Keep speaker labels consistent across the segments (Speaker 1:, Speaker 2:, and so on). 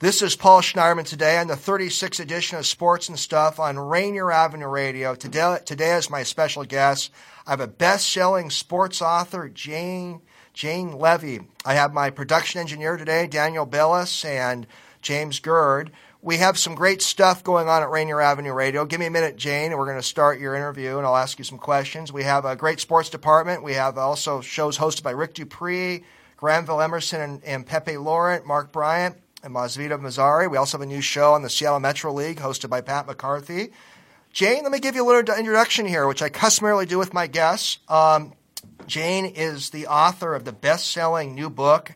Speaker 1: This is Paul Schneiderman today on the 36th edition of Sports and Stuff on Rainier Avenue Radio. Today, today as my special guest, I have a best-selling sports author, Jane Jane Leavy. I have my production engineer today, Daniel Billis, and James Gerd. We have some great stuff going on at Rainier Avenue Radio. Give me a minute, Jane, and we're going to start your interview, and I'll ask you some questions. We have a great sports department. We have also shows hosted by Rick Dupree, Granville Emerson, and, and Pepe Laurent, Mark Bryant and Masvita Mazzari. We also have a new show on the Seattle Metro League hosted by Pat McCarthy. Jane, let me give you a little introduction here, which I customarily do with my guests. Um, Jane is the author of the best selling new book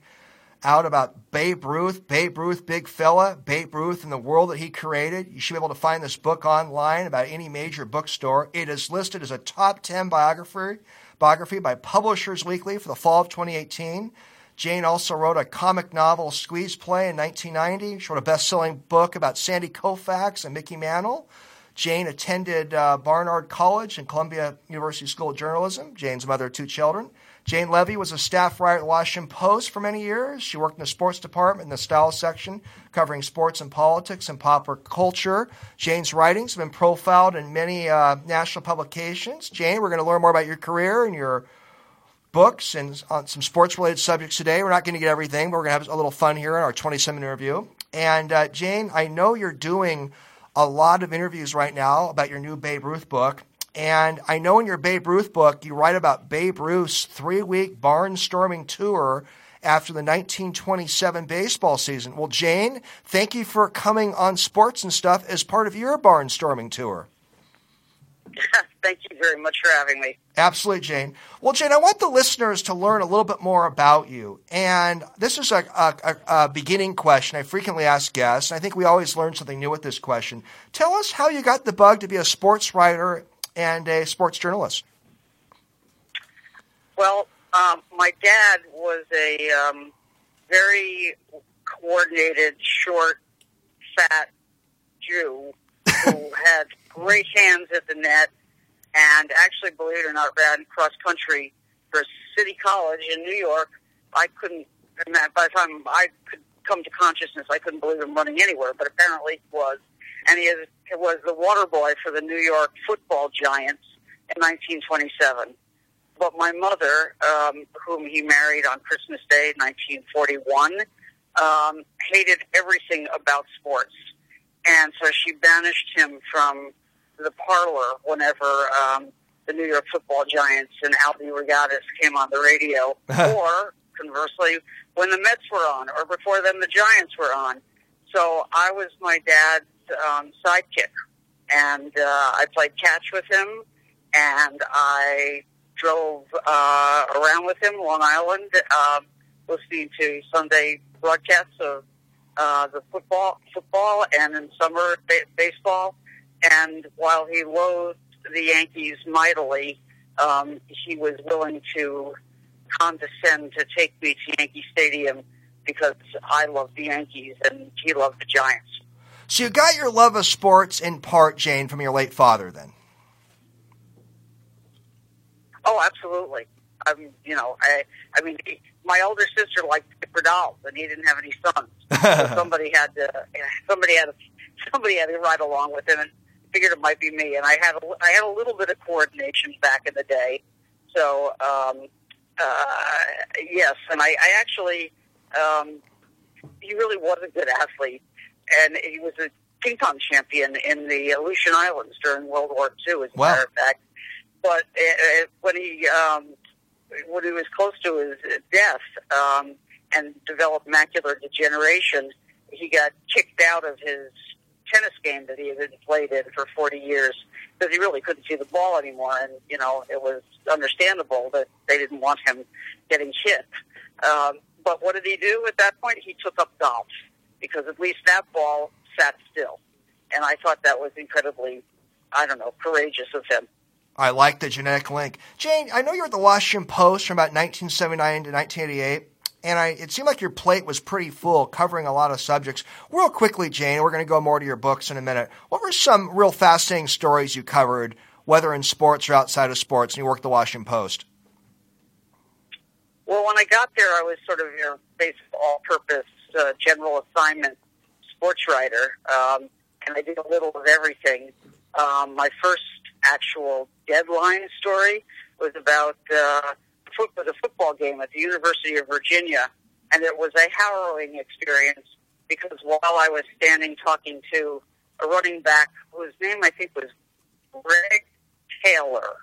Speaker 1: out about Babe Ruth, Babe Ruth, big fella, Babe Ruth and the world that he created. You should be able to find this book online about any major bookstore. It is listed as a top 10 biography, biography by Publishers Weekly for the fall of 2018. Jane also wrote a comic novel, Squeeze Play, in 1990. She wrote a best selling book about Sandy Koufax and Mickey Mantle. Jane attended uh, Barnard College and Columbia University School of Journalism. Jane's mother of two children. Jane Leavy was a staff writer at the Washington Post for many years. She worked in the sports department in the style section, covering sports and politics and popular culture. Jane's writings have been profiled in many uh, national publications. Jane, we're going to learn more about your career and your books and on some sports related subjects today. We're not going to get everything, but we're going to have a little fun here in our 27 minute interview. And uh, Jane, I know you're doing a lot of interviews right now about your new Babe Ruth book. And I know in your Babe Ruth book, you write about Babe Ruth's three week barnstorming tour after the 1927 baseball season. Well, Jane, thank you for coming on Sports and Stuff as part of your barnstorming tour.
Speaker 2: Thank you very much for having me.
Speaker 1: Absolutely, Jane. Well, Jane, I want the listeners to learn a little bit more about you. And this is a, a, a beginning question I frequently ask guests. I think we always learn something new with this question. Tell us how you got the bug to be a sports writer and a sports journalist.
Speaker 2: Well, um, my dad was a um, very coordinated, short, fat Jew who had great hands at the net, and actually, believe it or not, ran cross country for City College in New York. I couldn't. By the time I could come to consciousness, I couldn't believe him running anywhere, but apparently he was. And he was the water boy for the New York Football Giants in 1927. But my mother, um, whom he married on Christmas Day, 1941, um, hated everything about sports and so she banished him from the parlor whenever um, the New York Football Giants and Albie Regattas came on the radio, or conversely, when the Mets were on, or before them the Giants were on. So I was my dad's um, sidekick, and uh, I played catch with him, and I drove uh, around with him Long Island, uh, listening to Sunday broadcasts of uh, the football, football, and in summer ba- baseball. And while he loathed the Yankees mightily, um, he was willing to condescend to take me to Yankee Stadium because I love the Yankees and he loved the Giants.
Speaker 1: So you got your love of sports in part, Jane, from your late father, then?
Speaker 2: Oh, absolutely. I'm, you know, I, I mean, he, my older sister liked paper dolls, and he didn't have any sons. so somebody had to, somebody had to, somebody had to ride along with him, and figured it might be me. And I had, a, I had a little bit of coordination back in the day. So, um, uh, yes, and I, I actually, um, he really was a good athlete, and he was a ping pong champion in the Aleutian Islands during World War II, as a matter of fact. But uh, when he um, when he was close to his death um, and developed macular degeneration, he got kicked out of his tennis game that he had played in for 40 years because he really couldn't see the ball anymore. And, you know, it was understandable that they didn't want him getting hit. Um, but what did he do at that point? He took up golf because at least that ball sat still. And I thought that was incredibly, I don't know, courageous of him.
Speaker 1: I like the genetic link. Jane, I know you're at the Washington Post from about 1979 to 1988, and I, it seemed like your plate was pretty full, covering a lot of subjects. Real quickly, Jane, we're going to go more to your books in a minute. What were some real fascinating stories you covered, whether in sports or outside of sports, and you worked the Washington Post?
Speaker 2: Well, when I got there, I was sort of your basic all-purpose uh, general assignment sports writer, um, and I did a little of everything. Um, my first actual deadline story was about uh, foot, was a football game at the University of Virginia, and it was a harrowing experience because while I was standing talking to a running back whose name I think was Greg Taylor,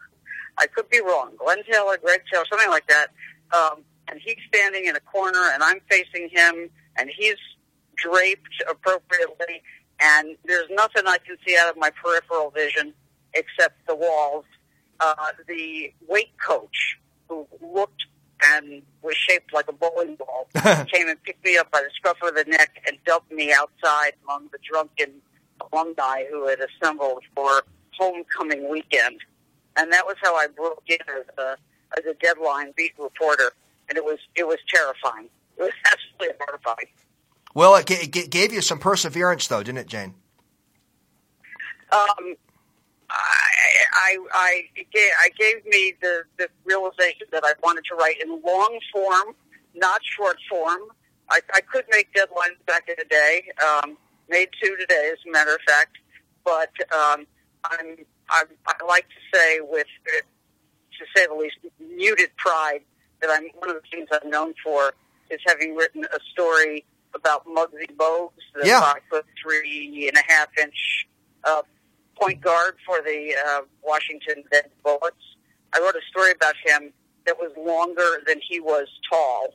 Speaker 2: I could be wrong, Glenn Taylor, Greg Taylor, something like that. Um, and he's standing in a corner, and I'm facing him, and he's draped appropriately, and there's nothing I can see out of my peripheral vision except the walls. Uh, the weight coach, who looked and was shaped like a bowling ball, came and picked me up by the scruff of the neck and dumped me outside among the drunken alumni who had assembled for homecoming weekend. And that was how I broke in as a, as a deadline beat reporter, and it was it was terrifying. It was absolutely horrifying.
Speaker 1: Well, it, g- it gave you some perseverance, though, didn't it, Jane?
Speaker 2: Um, I, I, I, gave, I gave me the, the realization that I wanted to write in long form, not short form. I, I could make deadlines back in the day. Um, made two today, as a matter of fact. But um, I'm, I'm, I like to say, with to say the least, muted pride, that I'm one of the things I'm known for is having written a story about Muggsy Bogues, the
Speaker 1: Yeah.
Speaker 2: five foot three and a half inch uh, point guard for the uh, Washington Bullets. I wrote a story about him that was longer than he was tall,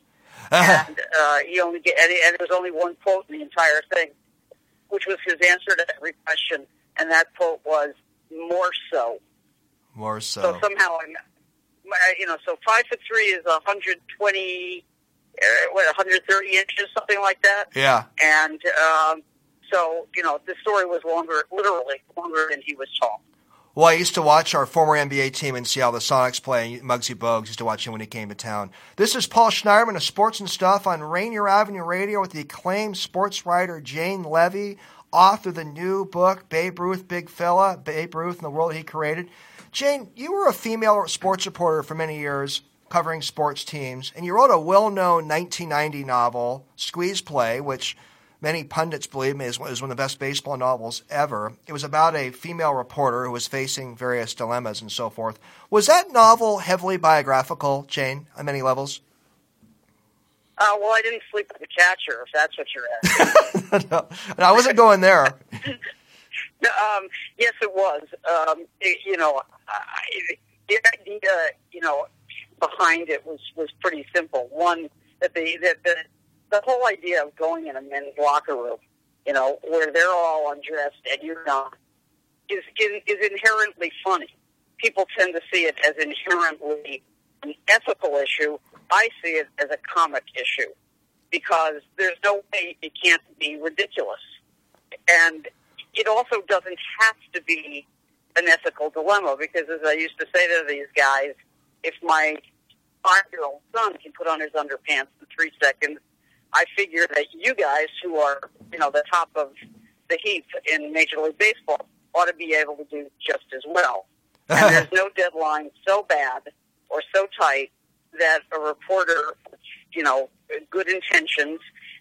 Speaker 2: and uh, he only get, and, and there was only one quote in the entire thing, which was his answer to every question, and that quote was "more so."
Speaker 1: More so.
Speaker 2: So somehow I'm, you know, so five foot three is 120, uh, what 130 inches, something like that,
Speaker 1: yeah.
Speaker 2: and um, so you know, the story was longer, literally longer than he was tall.
Speaker 1: Well, I used to watch our former NBA team in Seattle, the Sonics, play. Muggsy Bogues used to watch him when he came to town. This is Paul Schneiderman of Sports and Stuff on Rainier Avenue Radio with the acclaimed sports writer Jane Leavy, author of the new book Babe Ruth, Big Fella, Babe Ruth and the World He Created. Jane, you were a female sports reporter for many years, covering sports teams, and you wrote a well-known 1990 novel, Squeeze Play, which many pundits believe is is one of the best baseball novels ever. It was about a female reporter who was facing various dilemmas and so forth. Was that novel heavily biographical, Jane, on many levels?
Speaker 2: Uh, well, I didn't sleep with the catcher, if that's what you're asking.
Speaker 1: no, I wasn't going there.
Speaker 2: um, yes, it was. Um, it, you know, I, the idea, you know, behind it was was pretty simple. One that the that the the whole idea of going in a men's locker room, you know, where they're all undressed and you're not, is is, is inherently funny. People tend to see it as inherently an ethical issue. I see it as a comic issue because there's no way it can't be ridiculous, and it also doesn't have to be an ethical dilemma because, as I used to say to these guys, if my five-year-old son can put on his underpants in three seconds, I figure that you guys, who are you know the top of the heap in Major League Baseball, ought to be able to do just as well. And there's no deadline so bad or so tight that a reporter, you know, good intentions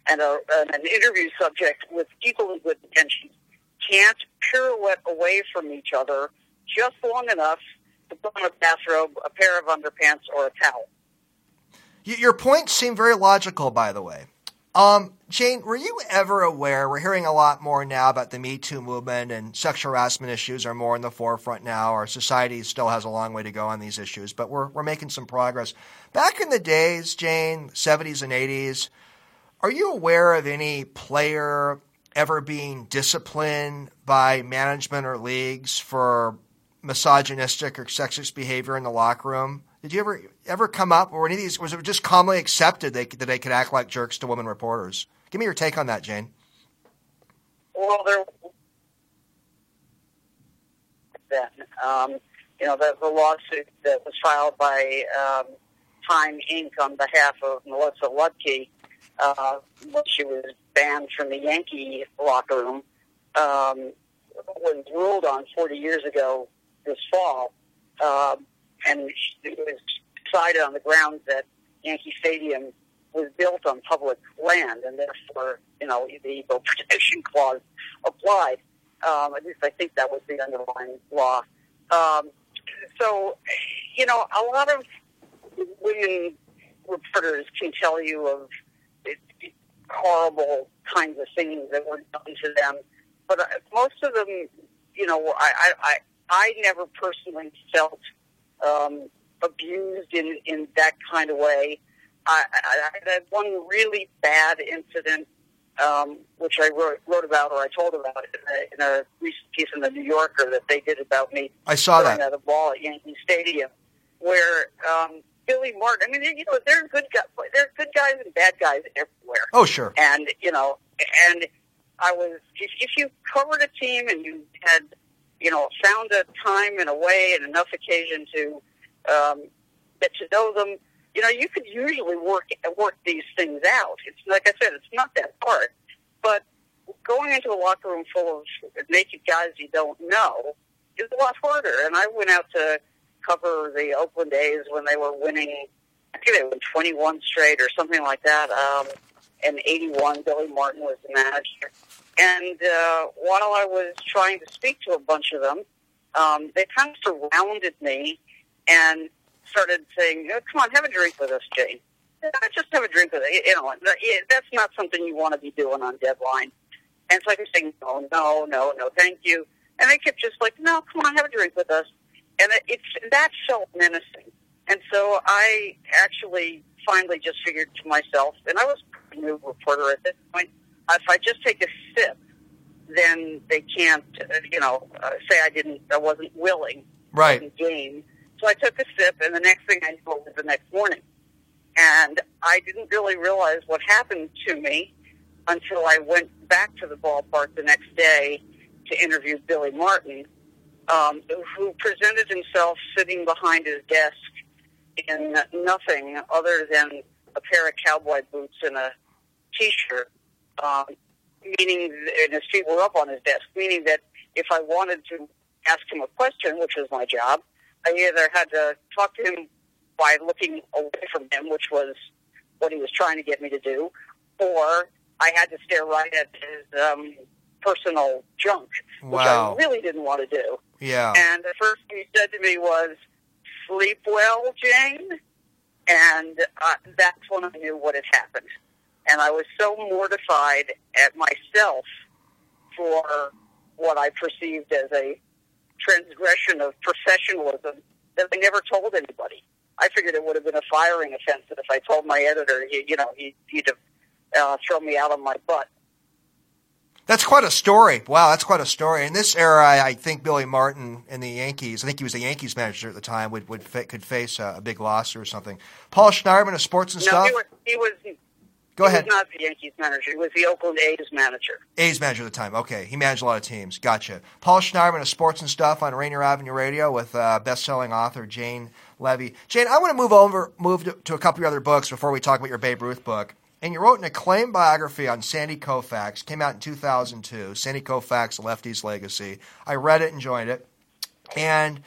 Speaker 2: and, a, an interview subject with equally good intentions can't pirouette away from each other just long enough to put on a bathrobe, a pair of underpants, or a towel.
Speaker 1: Your points seem very logical, by the way. Um, Jane, were you ever aware? We're hearing a lot more now about the Me Too movement and sexual harassment issues are more in the forefront now. Our society still has a long way to go on these issues, but we're, we're making some progress. Back in the days, Jane, 70s and 80s, are you aware of any player ever being disciplined by management or leagues for misogynistic or sexist behavior in the locker room? Did you ever ever come up, or any of these? Was it just commonly accepted they, that they could act like jerks to women reporters? Give me your take on that, Jane.
Speaker 2: Well, there then um, you know the, the lawsuit that was filed by um, Time Inc. on behalf of Melissa Ludtke uh, when she was banned from the Yankee locker room um, was ruled on 40 years ago this fall, um, and it was decided on the grounds that Yankee Stadium was built on public land, and therefore, you know, the Equal Protection Clause applied. Um, at least I think that was the underlying law. Um, so, you know, a lot of women reporters can tell you of horrible kinds of things that were done to them, but uh, most of them, you know, I I I, I never personally felt um, abused in in that kind of way. I, I, I had one really bad incident, um, which I wrote, wrote about or I told about in a, in a recent piece in the New Yorker that they did about me.
Speaker 1: I saw that.
Speaker 2: At a ball at Yankee Stadium, where um, Billy Martin. I mean, you know, there are good guys. There are good guys and bad guys everywhere.
Speaker 1: Oh, sure.
Speaker 2: And you know, and I was if, if you covered a team and you had, you know, found a time and a way and enough occasion to um, get to know them, you know, you could usually work work these things out. It's like I said, it's not that hard. But going into a locker room full of naked guys you don't know is a lot harder. And I went out to cover the Oakland A's when they were winning. I think they won 21 straight or something like that. Um, and 81, Billy Martin was the manager. And uh, while I was trying to speak to a bunch of them, um, they kind of surrounded me and started saying, oh, "Come on, have a drink with us, Jane. Just have a drink with us. You know, that's not something you want to be doing on deadline." And so I was saying, "No, no, no, no, thank you." And they kept just like, "No, come on, have a drink with us." And it, it's that felt menacing. And so I actually finally just figured to myself, and I was new reporter at this point, if I just take a sip, then they can't, uh, you know, uh, say I didn't, I wasn't willing,
Speaker 1: right?
Speaker 2: To game. So I took a sip, and the next thing I knew was the next morning, and I didn't really realize what happened to me until I went back to the ballpark the next day to interview Billy Martin, um, who presented himself sitting behind his desk in nothing other than a pair of cowboy boots and a t-shirt, um, meaning, and his feet were up on his desk, meaning that if I wanted to ask him a question, which was my job, I either had to talk to him by looking away from him, which was what he was trying to get me to do, or I had to stare right at his um, personal junk, which
Speaker 1: wow.
Speaker 2: I really didn't want to do.
Speaker 1: Yeah.
Speaker 2: And the first thing he said to me was, "Sleep well, Jane," and uh, that's when I knew what had happened. And I was so mortified at myself for what I perceived as a transgression of professionalism that I never told anybody. I figured it would have been a firing offense that if I told my editor, he, you know, he, he'd have uh, thrown me out on my butt.
Speaker 1: That's quite a story. Wow, that's quite a story. In this era, I, I think Billy Martin and the Yankees, I think he was the Yankees manager at the time, would, would could face a, a, big loss or something. Paul Schneiderman of Sports and
Speaker 2: no,
Speaker 1: Stuff.
Speaker 2: He was, he was
Speaker 1: Go
Speaker 2: he
Speaker 1: ahead.
Speaker 2: was not the Yankees manager. He was the Oakland A's manager.
Speaker 1: A's manager at the time. Okay, he managed a lot of teams. Gotcha. Paul Schneiderman of Sports and Stuff on Rainier Avenue Radio with uh, best-selling author Jane Leavy. Jane, I want to move over, move to, to a couple of your other books before we talk about your Babe Ruth book. And you wrote an acclaimed biography on Sandy Koufax. Came out in 2002. Sandy Koufax, Lefty's Legacy. I read it, and enjoyed it, and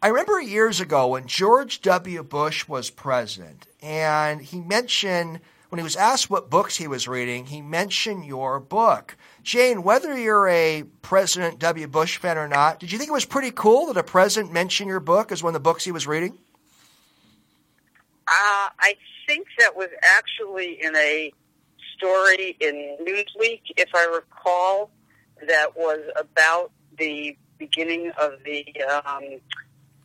Speaker 1: I remember years ago when George W. Bush was president, and he mentioned when he was asked what books he was reading, he mentioned your book. Jane, whether you're a President W. Bush fan or not, did you think it was pretty cool that a president mentioned your book as one of the books he was reading?
Speaker 2: Uh, I think that was actually in a story in Newsweek, if I recall, that was about the beginning of the, um,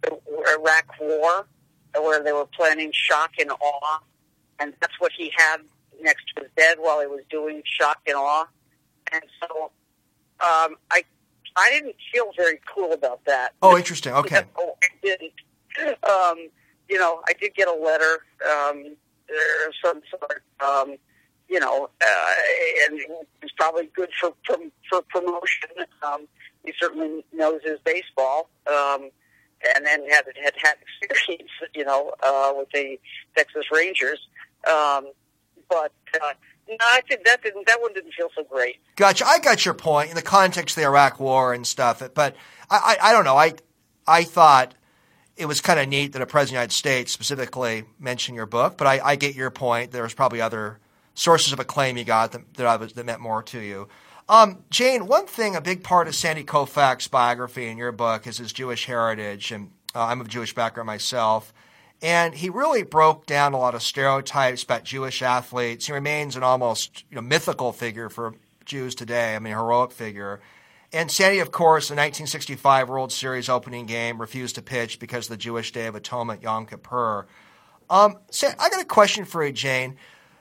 Speaker 2: the Iraq War, where they were planning shock and awe, and that's what he had next to his bed while he was doing shock and awe. And so um, I I didn't feel very cool about that.
Speaker 1: Oh, interesting. Okay.
Speaker 2: No, I didn't. Um, you know, I did get a letter um, of some sort. Um, you know, uh, and it's probably good for for, for promotion. Um, he certainly knows his baseball, um, and then had had had experience, you know, uh, with the Texas Rangers. Um, but uh, no, I think that didn't that one didn't feel so great.
Speaker 1: Gotcha. I got your point in the context of the Iraq War and stuff. But I, I, I don't know. I, I thought it was kind of neat that a president of the United States specifically mentioned your book. But I, I get your point. There's probably other sources of acclaim you got that that, was, that meant more to you. Um, Jane, one thing, a big part of Sandy Koufax's biography in your book is his Jewish heritage, and uh, I'm of Jewish background myself. And he really broke down a lot of stereotypes about Jewish athletes. He remains an almost you know, mythical figure for Jews today. I mean, a heroic figure. And Sandy, of course, the 1965 World Series opening game refused to pitch because of the Jewish Day of Atonement, Yom Kippur. Um, I got a question for you, Jane.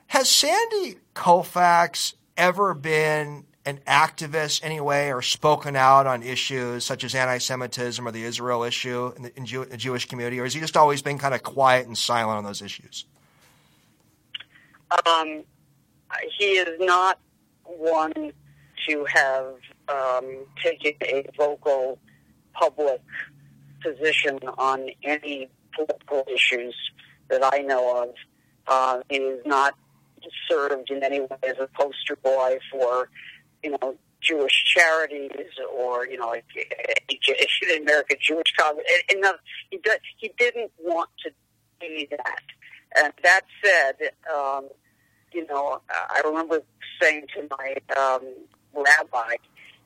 Speaker 1: Has Sandy Koufax ever been an activist anyway or spoken out on issues such as anti-Semitism or the Israel issue in the, in Jew, the Jewish community, or has he just always been kind of quiet and silent on those issues?
Speaker 2: Um, he is not one to have um, taken a vocal public position on any political issues that I know of. Uh, he is not served in any way as a poster boy for, you know, Jewish charities or you know, like the American Jewish Congress. And, and he did, he didn't want to be that. And that said, um, you know, I remember saying to my um, rabbi,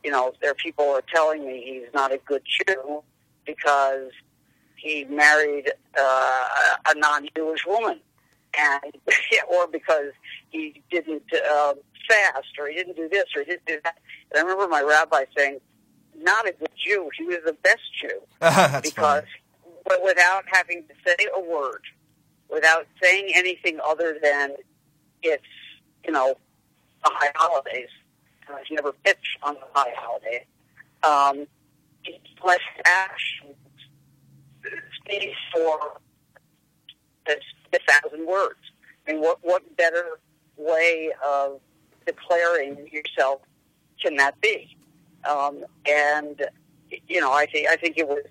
Speaker 2: you know, there are people are telling me he's not a good Jew because he married uh, a non-Jewish woman, and or because he didn't uh, fast, or he didn't do this, or he didn't do that. And I remember my rabbi saying, "Not a good Jew. He was the best Jew because, but without having to say a word, without saying anything other than it's you know the high holidays. Uh, he never pitched on the high holiday. Um, he left ash speaks for a thousand words. I mean, what what better way of declaring yourself can that be? Um, and you know, I think I think it was.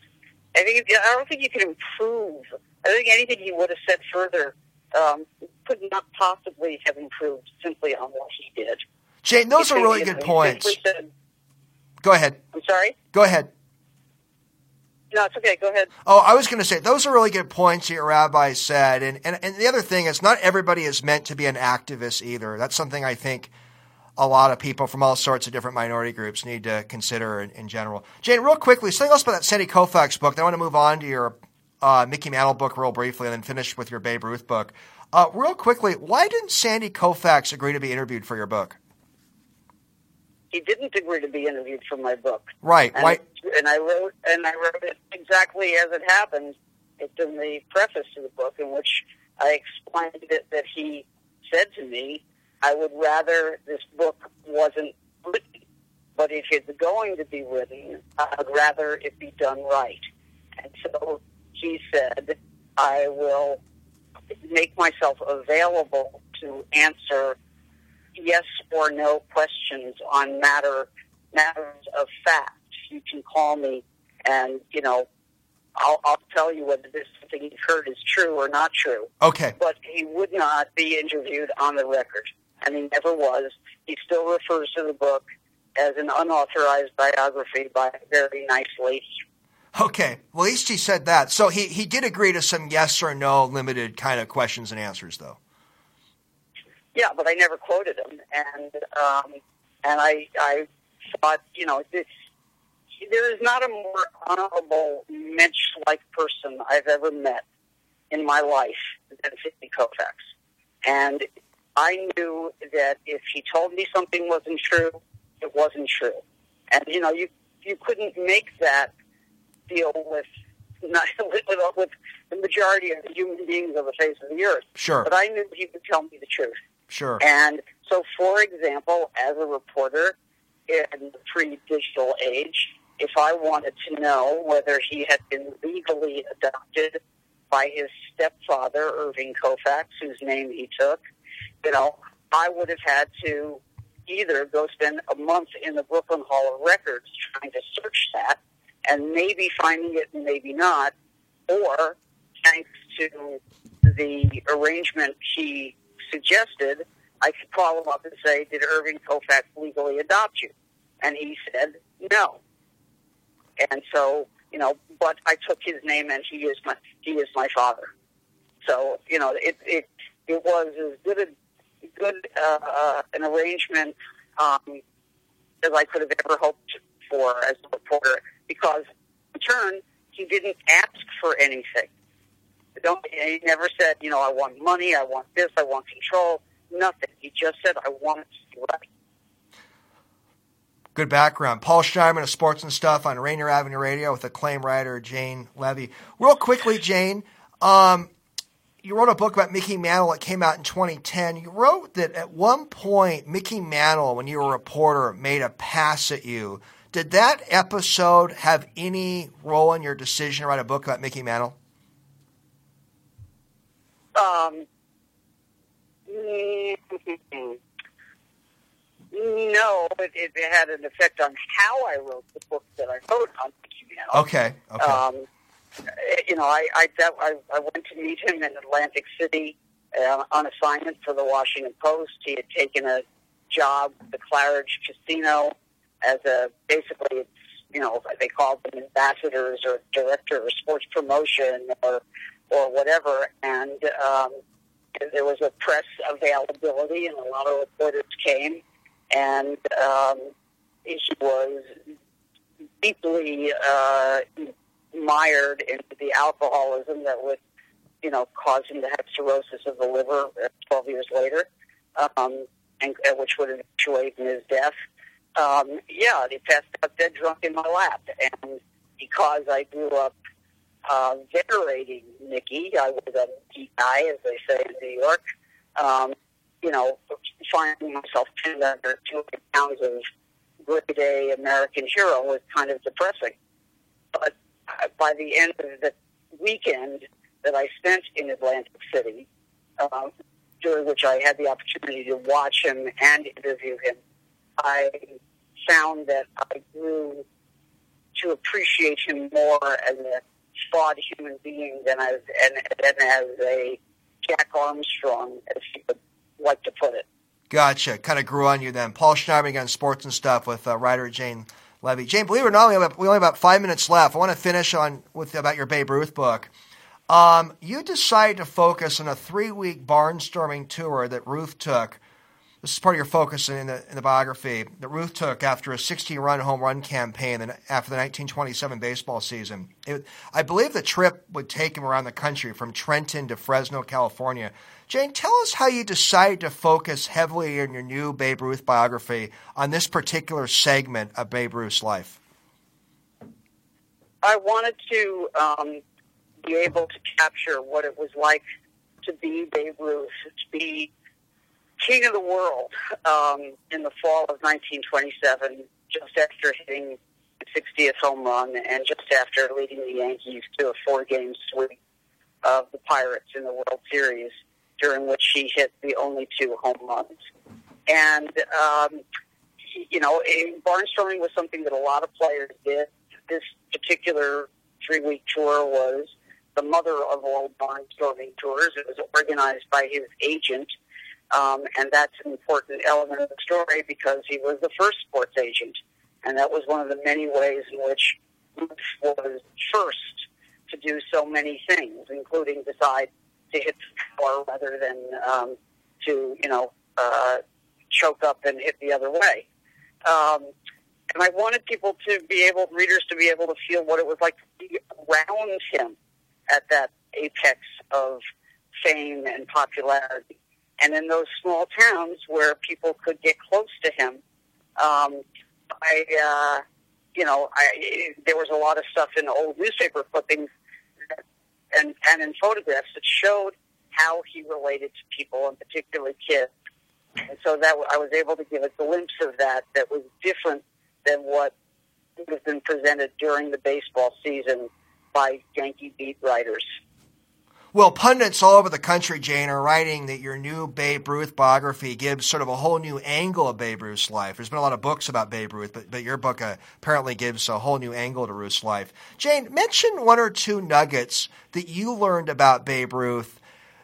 Speaker 2: I think I don't think you can improve. I think anything he would have said further um, could not possibly have improved simply on what he did.
Speaker 1: Jane, those he are really good points. Said, Go ahead.
Speaker 2: I'm sorry.
Speaker 1: Go ahead.
Speaker 2: No, it's okay. Go ahead.
Speaker 1: Oh, I was going to say those are really good points your rabbi said, and, and and the other thing is not everybody is meant to be an activist either. That's something I think a lot of people from all sorts of different minority groups need to consider in, in general. Jane, real quickly, something else about that Sandy Koufax book. Then I want to move on to your uh, Mickey Mantle book real briefly, and then finish with your Babe Ruth book. Uh, real quickly, why didn't Sandy Koufax agree to be interviewed for your book?
Speaker 2: He didn't agree to be interviewed for my book.
Speaker 1: Right.
Speaker 2: And,
Speaker 1: Why?
Speaker 2: and I wrote and I wrote it exactly as it happened. It's in the preface to the book in which I explained it that he said to me, "I would rather this book wasn't written, but if it's going to be written, I'd rather it be done right." And so he said, "I will make myself available to answer yes or no questions on matter matters of fact. You can call me, and you know, I'll, I'll tell you whether this thing you've heard is true or not true.
Speaker 1: Okay.
Speaker 2: But he would not be interviewed on the record, and he never was. He still refers to the book as an unauthorized biography by a very nice lady.
Speaker 1: Okay. Well, at least he said that. So he, he did agree to some yes or no limited kind of questions and answers, though.
Speaker 2: Yeah, but I never quoted him, and um, and I I thought you know this, there is not a more honorable mensch-like person I've ever met in my life than Sidney Koufax, and I knew that if he told me something wasn't true, it wasn't true, and you know you you couldn't make that deal with not with, with the majority of the human beings on the face of the earth.
Speaker 1: Sure.
Speaker 2: But I knew he would tell me the truth.
Speaker 1: Sure.
Speaker 2: And so, for example, as a reporter in the pre-digital age, if I wanted to know whether he had been legally adopted by his stepfather, Irving Koufax, whose name he took, you know, I would have had to either go spend a month in the Brooklyn Hall of Records trying to search that and maybe finding it and maybe not, or thanks to the arrangement he suggested, I could call him up and say, did Irving Koufax legally adopt you? And he said, no. And so, you know, but I took his name and he is my he is my father. So you know, it it it was as good a good uh, uh, an arrangement um, as I could have ever hoped for as a reporter because in turn he didn't ask for anything. Don't, he never said, you know, I want money, I want this, I want control. Nothing. He just said, I want it to be right.
Speaker 1: Good background. Paul Schneiderman of Sports and Stuff on Rainier Avenue Radio with acclaimed writer Jane Leavy. Real quickly, Jane, um, you wrote a book about Mickey Mantle that came out in 2010. You wrote that at one point, Mickey Mantle, when you were a reporter, made a pass at you. Did that episode have any role in your decision to write a book about Mickey Mantle?
Speaker 2: Um, no, but it, it had an effect on how I wrote the book that I wrote on Mickey.
Speaker 1: Okay. Okay.
Speaker 2: Um, you know, I I, that, I I went to meet him in Atlantic City uh, on assignment for the Washington Post. He had taken a job at the Claridge Casino as a basically it's you know they called them ambassadors or director of sports promotion or or whatever, and um, there was a press availability, and a lot of reporters came, and um, he was deeply uh, mired into the alcoholism that was, you know, causing to have cirrhosis of the liver 12 years later, um, and uh, which would eventuate in his death. Um, yeah, he passed out dead drunk in my lap, and because I grew up uh, venerating Mickey, I was a Mickey guy, as they say in New York. Um, you know, finding myself pinned under 200 pounds of grade A American hero was kind of depressing. But uh, by the end of the weekend that I spent in Atlantic City, um, during which I had the opportunity to watch him and interview him, I found that I grew to appreciate him more as a flawed human beings than as and, than as a Jack Armstrong, as you would like to put it.
Speaker 1: Gotcha. Kind of grew on you then. Paul Schneiderman on sports and stuff with uh, writer Jane Leavy. Jane, believe it or not, we, have, we only have about five minutes left. I want to finish on with about your Babe Ruth book. Um, you decided to focus on a three week barnstorming tour that Ruth took. This is part of your focus in the, in the biography that Ruth took after a 16 run home run campaign and after the 1927 baseball season. It, I believe the trip would take him around the country from Trenton to Fresno, California. Jane, tell us how you decided to focus heavily in your new Babe Ruth biography on this particular segment of Babe Ruth's life.
Speaker 2: I wanted to um, be able to capture what it was like to be Babe Ruth, to be king of the world um, in the fall of 1927, just after hitting the 60th home run and just after leading the Yankees to a four-game sweep of the Pirates in the World Series during which he hit the only two home runs. And, um, you know, barnstorming was something that a lot of players did. This particular three week tour was the mother of all barnstorming tours. It was organized by his agent. Um, and that's an important element of the story because he was the first sports agent. And that was one of the many ways in which Ruth was first to do so many things, including decide to hit the floor rather than um, to you know uh, choke up and hit the other way. Um, and I wanted people to be able, readers to be able to feel what it was like to be around him at that apex of fame and popularity. And in those small towns where people could get close to him, um, I, uh, you know, I, there was a lot of stuff in old newspaper clippings and, and in photographs that showed how he related to people, and particularly kids. And so that I was able to give a glimpse of that that was different than what has been presented during the baseball season by Yankee beat writers.
Speaker 1: Well, pundits all over the country, Jane, are writing that your new Babe Ruth biography gives sort of a whole new angle of Babe Ruth's life. There's been a lot of books about Babe Ruth, but, but your book uh, apparently gives a whole new angle to Ruth's life. Jane, mention one or two nuggets that you learned about Babe Ruth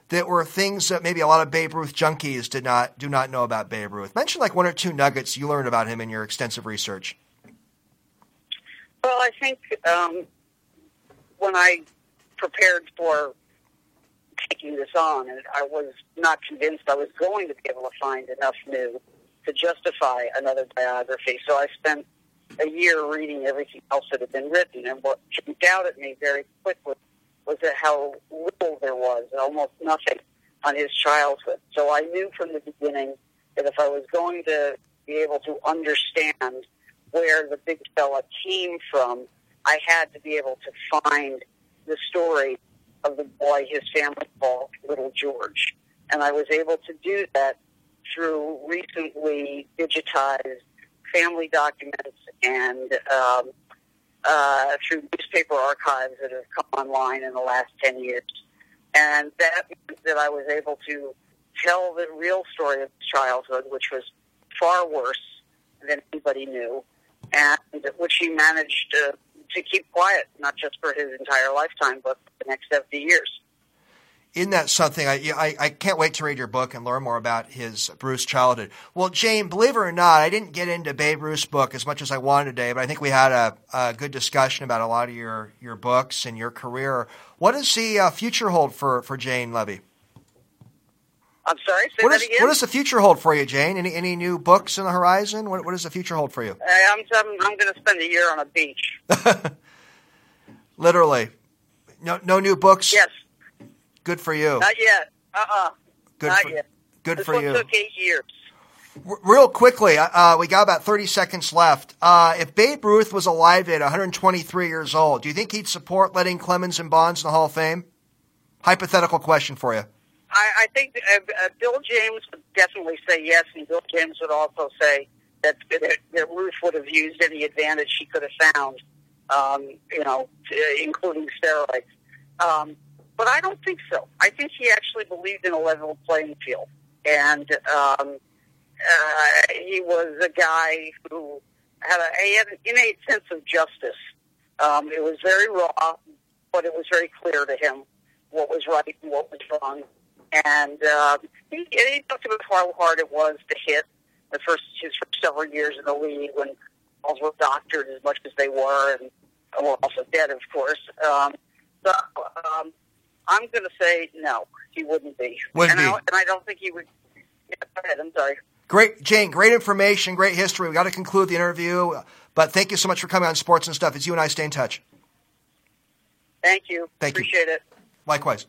Speaker 1: that were things that maybe a lot of Babe Ruth junkies did not do not know about Babe Ruth. Mention like one or two nuggets you learned about him in your extensive research.
Speaker 2: Well, I think um, when I prepared for taking this on, and I was not convinced I was going to be able to find enough new to justify another biography. So I spent a year reading everything else that had been written, and what jumped out at me very quickly was that how little there was, almost nothing on his childhood. So I knew from the beginning that if I was going to be able to understand where the big fella came from, I had to be able to find the story of the boy his family called Little George. And I was able to do that through recently digitized family documents and um, uh, through newspaper archives that have come online in the last 10 years. And that means that I was able to tell the real story of childhood, which was far worse than anybody knew, and which he managed to, to keep quiet, not just for his entire lifetime, but for the next 70 years.
Speaker 1: Isn't that something? I, I, I can't wait to read your book and learn more about his Bruce childhood. Well, Jane, believe it or not, I didn't get into Babe Ruth's book as much as I wanted today, but I think we had a, a good discussion about a lot of your, your books and your career. What does the uh, future hold for, for Jane Leavy?
Speaker 2: I'm sorry. Say
Speaker 1: what
Speaker 2: that
Speaker 1: is,
Speaker 2: again.
Speaker 1: What does the future hold for you, Jane? Any any new books in the horizon? What, what does the future hold for you?
Speaker 2: I'm I'm, I'm going to spend a year on a beach.
Speaker 1: Literally, no no new books.
Speaker 2: Yes.
Speaker 1: Good for you.
Speaker 2: Not yet. Uh uh
Speaker 1: Good
Speaker 2: Not
Speaker 1: for,
Speaker 2: yet.
Speaker 1: Good
Speaker 2: this
Speaker 1: for
Speaker 2: one
Speaker 1: you.
Speaker 2: took eight years.
Speaker 1: Real quickly, uh, we got about 30 seconds left. Uh, if Babe Ruth was alive at 123 years old, do you think he'd support letting Clemens and Bonds in the Hall of Fame? Hypothetical question for you.
Speaker 2: I, I think uh, uh, Bill James would definitely say yes, and Bill James would also say that, that, that Ruth would have used any advantage she could have found, um, you know, to, including steroids. Um, but I don't think so. I think he actually believed in a level playing field, and um, uh, he was a guy who had, a, he had an innate sense of justice. Um, it was very raw, but it was very clear to him what was right and what was wrong. And uh, he, he talked about how hard it was to hit the first his first several years in the league when balls were doctored as much as they were, and, were also dead, of course. Um, so um, I'm going to say no, he wouldn't be.
Speaker 1: Wouldn't
Speaker 2: and,
Speaker 1: be.
Speaker 2: I, and I don't think he would. Yeah, go ahead. I'm sorry.
Speaker 1: Great, Jane, great information, great history. We got to conclude the interview, but thank you so much for coming on Sports and Stuff. It's you and I stay in touch.
Speaker 2: Thank you.
Speaker 1: Thank you.
Speaker 2: Appreciate it.
Speaker 1: Likewise.